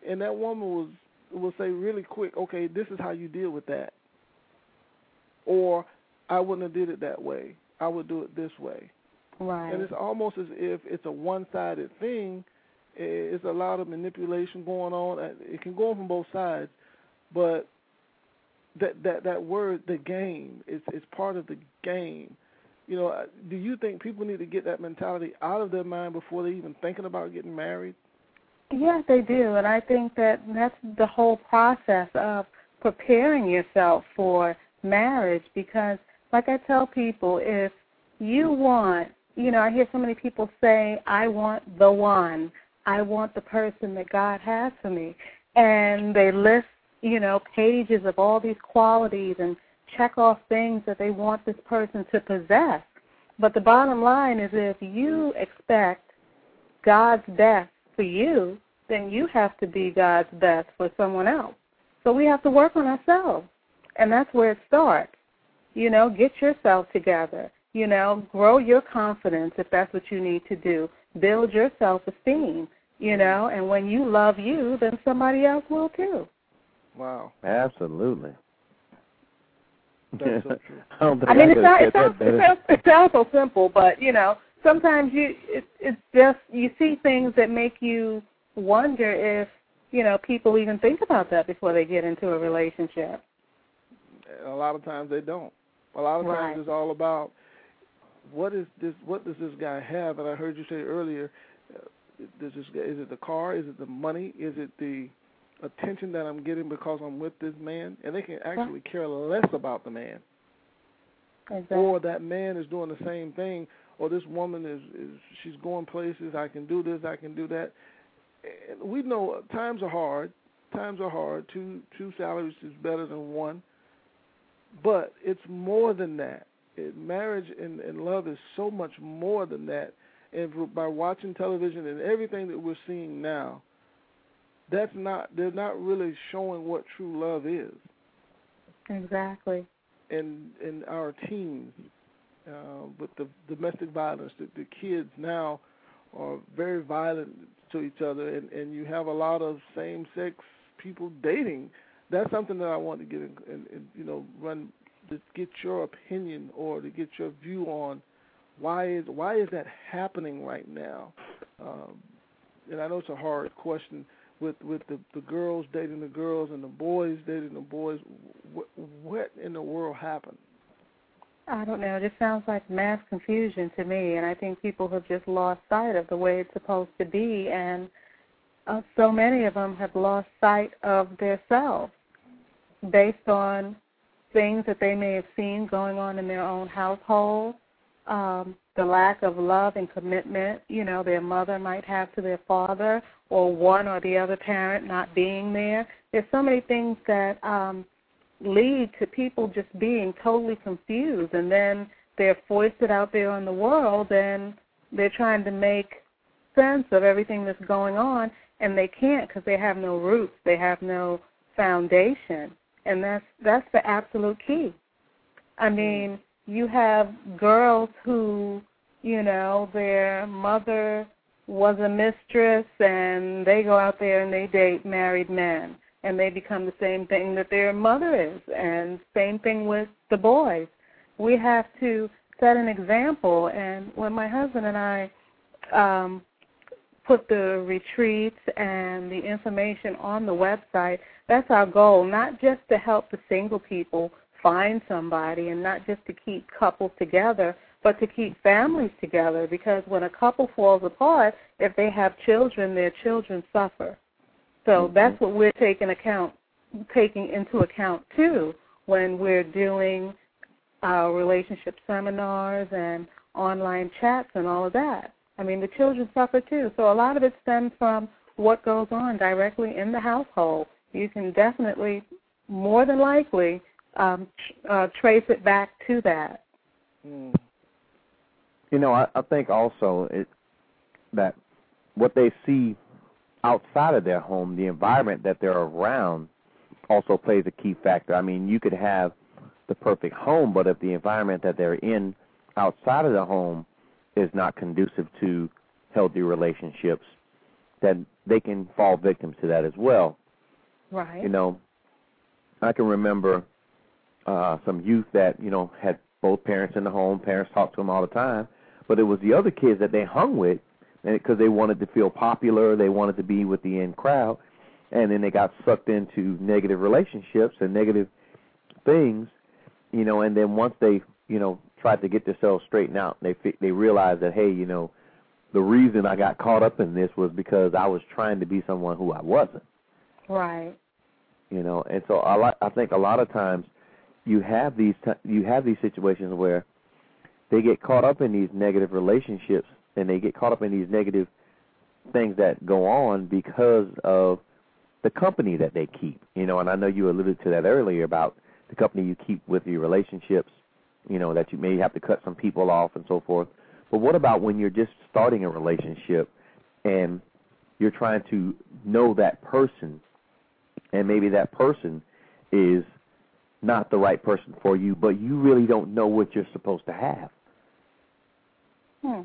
and that woman was will say really quick, okay, this is how you deal with that, or I wouldn't have did it that way. I would do it this way, Right. and it's almost as if it's a one-sided thing. It's a lot of manipulation going on. It can go on from both sides, but that that that word, the game, is is part of the game you know, uh, do you think people need to get that mentality out of their mind before they even thinking about getting married? Yes, they do, and I think that that's the whole process of preparing yourself for marriage. Because, like I tell people, if you want, you know, I hear so many people say, "I want the one, I want the person that God has for me," and they list, you know, pages of all these qualities and check off things that they want this person to possess. But the bottom line is, if you expect God's best for you, then you have to be God's best for someone else. So we have to work on ourselves. And that's where it starts. You know, get yourself together. You know, grow your confidence if that's what you need to do. Build your self esteem, you know, and when you love you, then somebody else will too. Wow, Absolutely. that's so true. I I mean, it could sounds, have it said sounds, it sounds, it sounds so simple, but you know, sometimes you it, it's just you see things that make you wonder if you know people even think about that before they get into a relationship. A lot of times they don't. A lot of times Right. it's all about what is this? What does this guy have? And I heard you say earlier, uh, does this guy, is it the car? Is it the money? Is it the attention that I'm getting because I'm with this man? And they can actually care less about the man. Exactly. or that man is doing the same thing, or this woman is, is she's going places. I can do this, I can do that. And we know times are hard. Times are hard. Two two salaries is better than one, but it's more than that. It, marriage and, and love is so much more than that. And by watching television and everything that we're seeing now, that's not they're not really showing what true love is Exactly. And in our teens uh, with the domestic violence. The, the kids now are very violent to each other, and and you have a lot of same sex people dating. That's something that I want to get in, in, in you know run to get your opinion or to get your view on why is why is that happening right now? Um, and I know it's a hard question with with the the girls dating the girls and the boys dating the boys. What, what in the world happened? I don't know. It just sounds like mass confusion to me, and I think people have just lost sight of the way it's supposed to be, and uh, so many of them have lost sight of their selves based on things that they may have seen going on in their own household, um, the lack of love and commitment, you know, their mother might have to their father, or one or the other parent not being there. There's so many things that um, lead to people just being totally confused, and then they're foisted out there in the world, and they're trying to make sense of everything that's going on, and they can't because they have no roots, they have no foundation, and that's that's the absolute key. I mean, you have girls who, you know, their mother was a mistress and they go out there and they date married men and they become the same thing that their mother is and same thing with the boys. We have to set an example and when my husband and I um put the retreats and the information on the website, that's our goal, not just to help the single people find somebody and not just to keep couples together, but to keep families together because when a couple falls apart, if they have children, their children suffer. So mm-hmm. that's what we're taking account taking into account too when we're doing our relationship seminars and online chats and all of that. I mean, the children suffer too. So a lot of it stems from what goes on directly in the household. You can definitely, more than likely, um, uh, trace it back to that. Mm. You know, I, I think also it, that what they see outside of their home, the environment that they're around, also plays a key factor. I mean, you could have the perfect home, but if the environment that they're in outside of the home is not conducive to healthy relationships, then they can fall victims to that as well. Right. You know, I can remember uh some youth that you know had both parents in the home. Parents talked to them all the time, but it was the other kids that they hung with because they wanted to feel popular. They wanted to be with the in crowd, and then they got sucked into negative relationships and negative things, you know. And then once they, you know, tried to get themselves straightened out, they they realized that hey, you know, the reason I got caught up in this was because I was trying to be someone who I wasn't. Right. You know, and so I like I think a lot of times you have these you have these situations where they get caught up in these negative relationships and they get caught up in these negative things that go on because of the company that they keep. You know, and I know you alluded to that earlier about the company you keep with your relationships, you know, that you may have to cut some people off and so forth. But what about when you're just starting a relationship and you're trying to know that person and maybe that person is not the right person for you, but you really don't know what you're supposed to have. Hmm.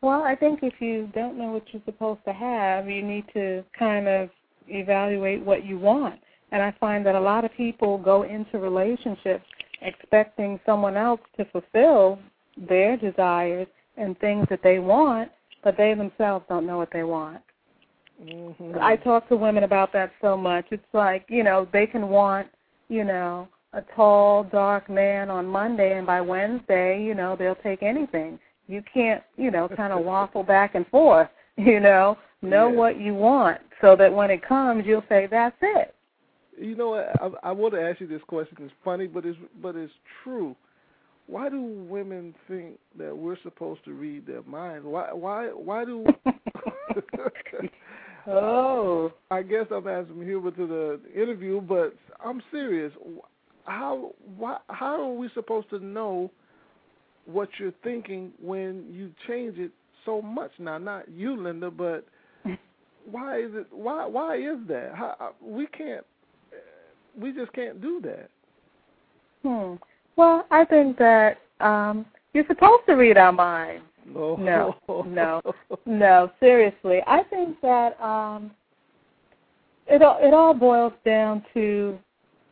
Well, I think if you don't know what you're supposed to have, you need to kind of evaluate what you want. And I find that a lot of people go into relationships expecting someone else to fulfill their desires and things that they want, but they themselves don't know what they want. Mm-hmm. I talk to women about that so much. It's like, you know, they can want, you know, a tall, dark man on Monday, and by Wednesday, you know, they'll take anything. You can't, you know, kind of waffle back and forth. You know, know yeah. what you want so that when it comes, you'll say, "That's it." You know, I, I want to ask you this question. It's funny, but it's but it's true. Why do women think that we're supposed to read their minds? Why why why do? oh. I guess I'm some humor to the interview, but I'm serious. How why how are we supposed to know what you're thinking when you change it so much now. Not you, Linda, but why is it? Why why is that? How, uh, we can't. We just can't do that. Hmm. Well, I think that um, you're supposed to read our minds. No. No. No. No. Seriously, I think that um, it all it all boils down to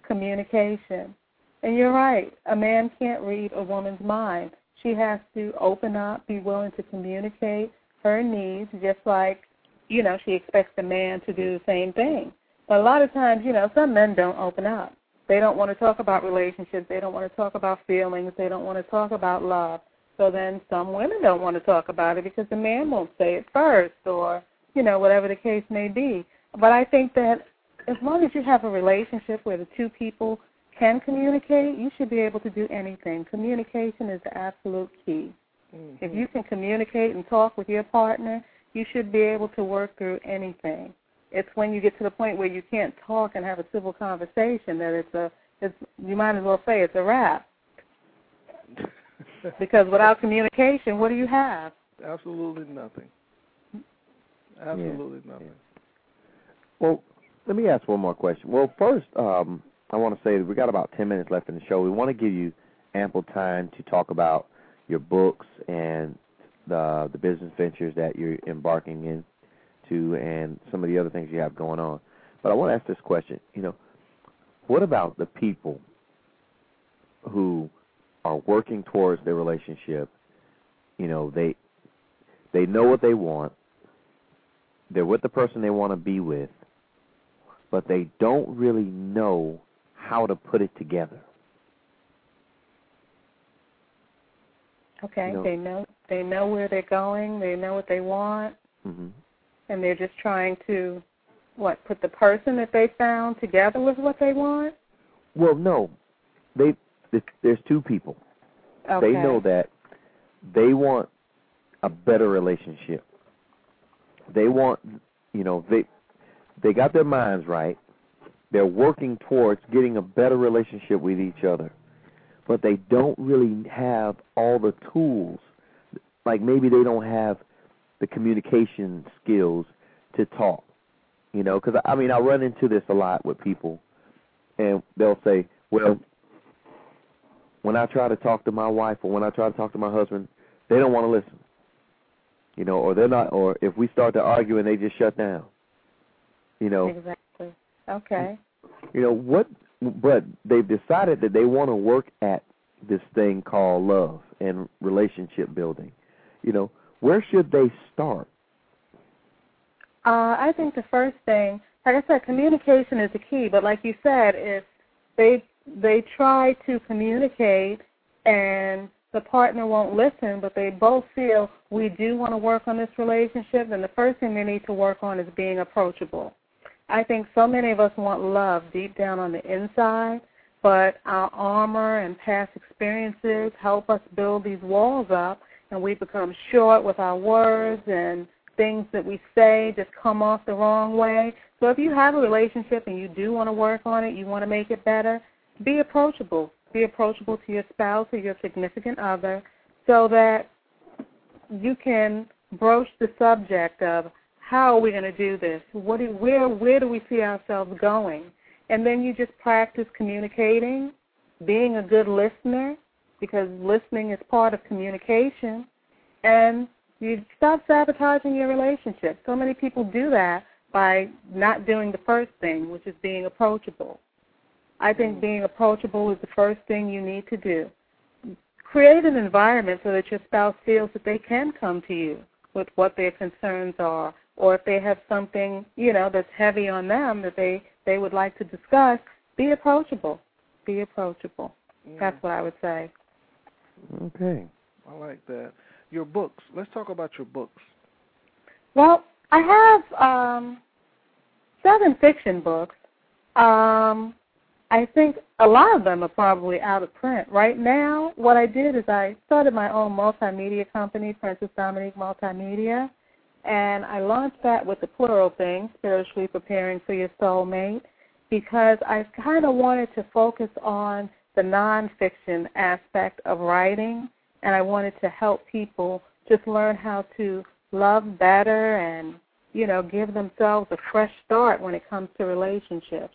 communication. And you're right. A man can't read a woman's mind. She has to open up, be willing to communicate her needs, just like, you know, she expects the man to do the same thing. But a lot of times, you know, some men don't open up. They don't want to talk about relationships. They don't want to talk about feelings. They don't want to talk about love. So then some women don't want to talk about it because the man won't say it first or, you know, whatever the case may be. But I think that as long as you have a relationship where the two people can communicate, you should be able to do anything. Communication is the absolute key. Mm-hmm. If you can communicate and talk with your partner, you should be able to work through anything. It's when you get to the point where you can't talk and have a civil conversation that it's a it's you might as well say it's a wrap. Because without communication, what do you have? Absolutely nothing. Absolutely Yeah. nothing. Well, let me ask one more question. Well, first, um, I want to say that we got about 10 minutes left in the show. We want to give you ample time to talk about your books and the the business ventures that you're embarking into and some of the other things you have going on. But I want to ask this question, you know, what about the people who are working towards their relationship, you know, they they know what they want. They're with the person they want to be with, but they don't really know how to put it together. Okay, You know- they know they know where they're going, they know what they want, hmm and they're just trying to what put the person that they found together with what they want. Well, no, they th- there's two people. Okay. They know that they want a better relationship. They want, you know, they they got their minds right. They're working towards getting a better relationship with each other, but they don't really have all the tools. Like maybe they don't have the communication skills to talk. You know, because I mean, I run into this a lot with people, and they'll say, "Well, when I try to talk to my wife or when I try to talk to my husband, they don't want to listen. You know, or they're not, or if we start to argue and they just shut down. You know, Exactly. Okay. you know what? But they've decided that they want to work at this thing called love and relationship building. You know, where should they start? Uh, I think the first thing, like I said, communication is the key. But like you said, if they they try to communicate and the partner won't listen, but they both feel we do want to work on this relationship, then the first thing they need to work on is being approachable. I think so many of us want love deep down on the inside, but our armor and past experiences help us build these walls up, and we become short with our words and things that we say just come off the wrong way. So if you have a relationship and you do want to work on it, you want to make it better, be approachable. Be approachable to your spouse or your significant other so that you can broach the subject of how are we going to do this? What do, where where do we see ourselves going? And then you just practice communicating, being a good listener because listening is part of communication and you stop sabotaging your relationship. So many people do that by not doing the first thing, which is being approachable. I think being approachable is the first thing you need to do. Create an environment so that your spouse feels that they can come to you with what their concerns are, or if they have something, you know, that's heavy on them that they they would like to discuss. Be approachable. Be approachable. That's what I would say. Okay. I like that. Your books. Let's talk about your books. Well, I have um, seven fiction books. Um, I think a lot of them are probably out of print. Right now, what I did is I started my own multimedia company, Princess Dominique Multimedia, and I launched that with the plural thing, spiritually preparing for your soulmate, because I kind of wanted to focus on the nonfiction aspect of writing, and I wanted to help people just learn how to love better and, you know, give themselves a fresh start when it comes to relationships.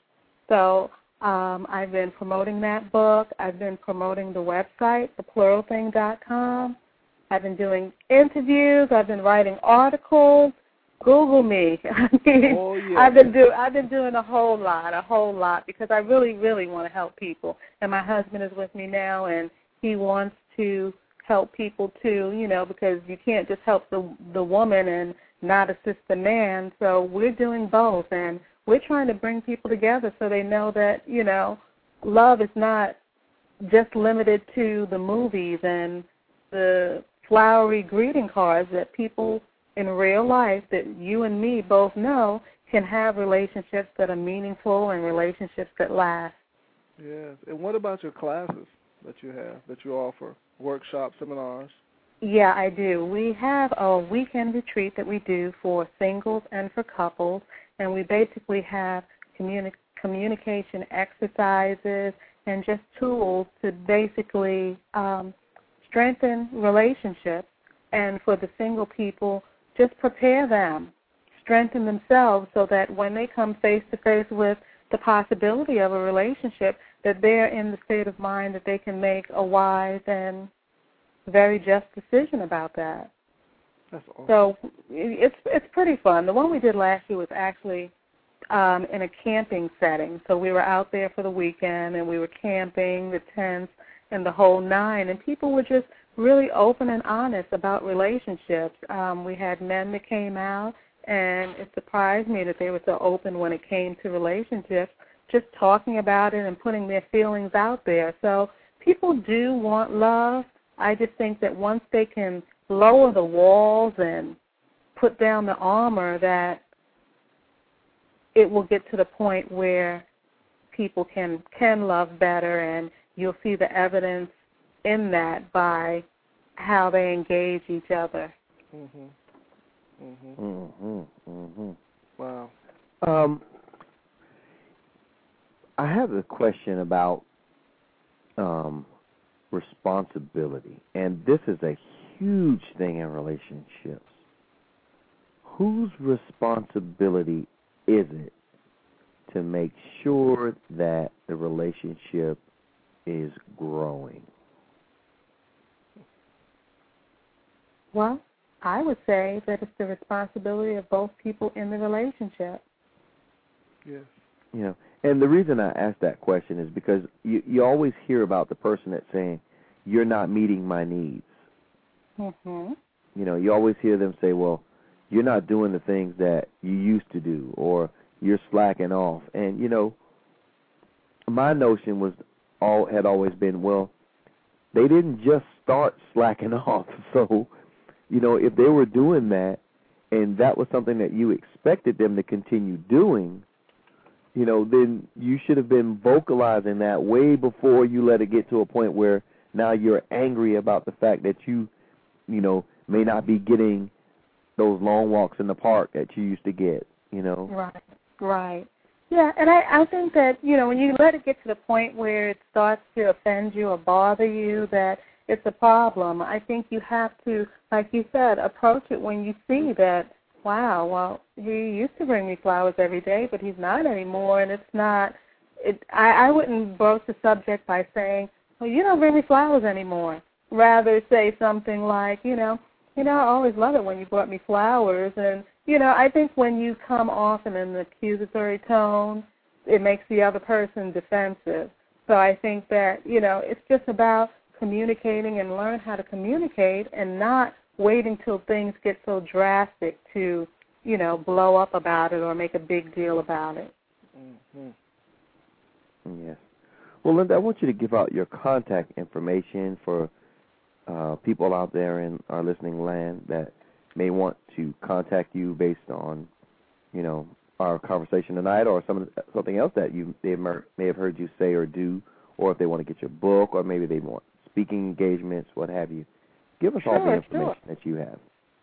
So um, I've been promoting that book. I've been promoting the website, thepluralthing.com. I've been doing interviews. I've been writing articles. Google me. I mean, Oh, yeah. I've been do I've been doing a whole lot, a whole lot because I really, really want to help people. And my husband is with me now, and he wants to help people too. You know, because you can't just help the the woman and not assist the man. So we're doing both, and we're trying to bring people together so they know that you know love is not just limited to the movies and the flowery greeting cards that people in real life that you and me both know can have relationships that are meaningful and relationships that last. Yes. And what about your classes that you have, that you offer? Workshops, seminars? Yeah, I do. We have a weekend retreat that we do for singles and for couples, and we basically have communi- communication exercises and just tools to basically um, strengthen relationships And for the single people, just prepare them, strengthen themselves so that when they come face to face with the possibility of a relationship, that they're in the state of mind that they can make a wise and very just decision about that. That's awesome. So it's it's pretty fun. The one we did last year was actually um, in a camping setting. So we were out there for the weekend and we were camping, the tents, and the whole nine. And people were just really open and honest about relationships. Um, we had men that came out, and it surprised me that they were so open when it came to relationships, just talking about it and putting their feelings out there. So people do want love. I just think that once they can lower the walls and put down the armor, that it will get to the point where people can can love better and you'll see the evidence in that by how they engage each other. Mhm. Mhm. Mhm. Mhm. Wow. Um, I have a question about um, responsibility, and this is a huge thing in relationships. Whose responsibility is it to make sure that the relationship is growing? Well, I would say that it's the responsibility of both people in the relationship. Yes. You know, and the reason I ask that question is because you you always hear about the person that's saying you're not meeting my needs. Mhm. You know, you always hear them say, "Well, you're not doing the things that you used to do or you're slacking off." And you know, my notion was all had always been, well, they didn't just start slacking off. So, you know, if they were doing that and that was something that you expected them to continue doing, you know, then you should have been vocalizing that way before you let it get to a point where now you're angry about the fact that you, you know, may not be getting those long walks in the park that you used to get, you know. Right. Right. Yeah, and I I think that you know when you let it get to the point where it starts to offend you or bother you, that it's a problem. I think you have to, like you said, approach it when you see that. Wow, well, he used to bring me flowers every day, but he's not anymore, and it's not. It. I I wouldn't broach the subject by saying, "Well, you don't bring me flowers anymore." Rather say something like, you know, you know, I always love it when you brought me flowers, and you know, I think when you come off in an accusatory tone, it makes the other person defensive. So I think that, you know, it's just about communicating and learn how to communicate and not waiting till things get so drastic to, you know, blow up about it or make a big deal about it. Mhm. Yes. Well, Linda, I want you to give out your contact information for uh, people out there in our listening land that may want to contact you based on, you know, our conversation tonight, or some something else that you they may have heard you say or do, or if they want to get your book, or maybe they want speaking engagements, what have you. Give us all the information sure. that you have.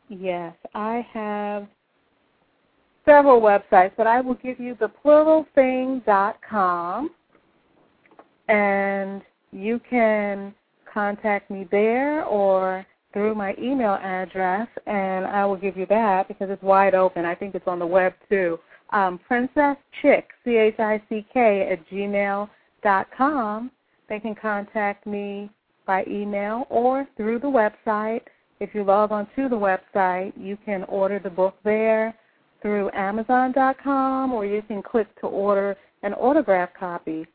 Yes, I have several websites, but I will give you the pluralthing.com, and you can contact me there or through my email address, and I will give you that because it's wide open. I think it's on the web too. Um, Princess Chick, C H I C K, at gmail dot com. They can contact me by email or through the website. If you log on to the website, you can order the book there through Amazon.com or you can click to order an autograph copy,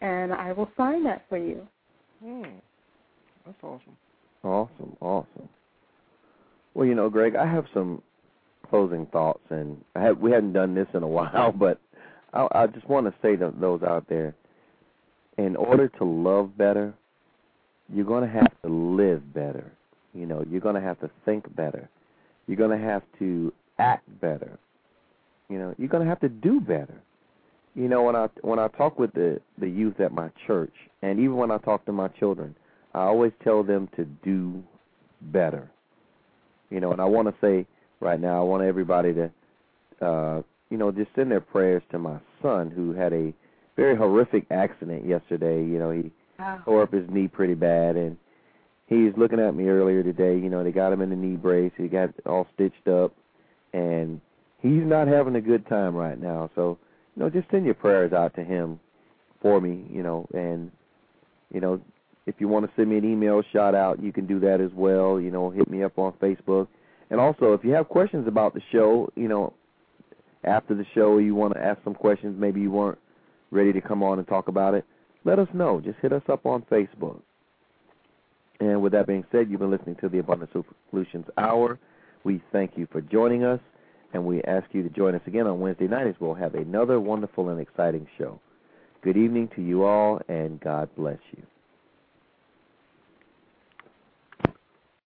and I will sign that for you. Hmm. That's awesome. Awesome, awesome. Well, you know, Greg, I have some closing thoughts, and I have, we hadn't done this in a while, but I, I just want to say to those out there, in order to love better, you're going to have to live better. You know, you're going to have to think better. You're going to have to act better. You know, you're going to have to do better. You know, when I when I talk with the the youth at my church, and even when I talk to my children, I always tell them to do better. You know, and I want to say right now, I want everybody to, uh, you know, just send their prayers to my son who had a very horrific accident yesterday. You know, he tore up his knee pretty bad, and he's looking at me earlier today. You know, they got him in the knee brace. He got all stitched up, and he's not having a good time right now. So, you know, just send your prayers out to him for me. You know, and you know, if you want to send me an email shout out, you can do that as well. You know, hit me up on Facebook. And also, if you have questions about the show, you know, after the show you want to ask some questions, maybe you weren't ready to come on and talk about it, let us know. Just hit us up on Facebook. And with that being said, you've been listening to the Abundant Solutions Hour. We thank you for joining us, and we ask you to join us again on Wednesday night as we'll have another wonderful and exciting show. Good evening to you all, and God bless you.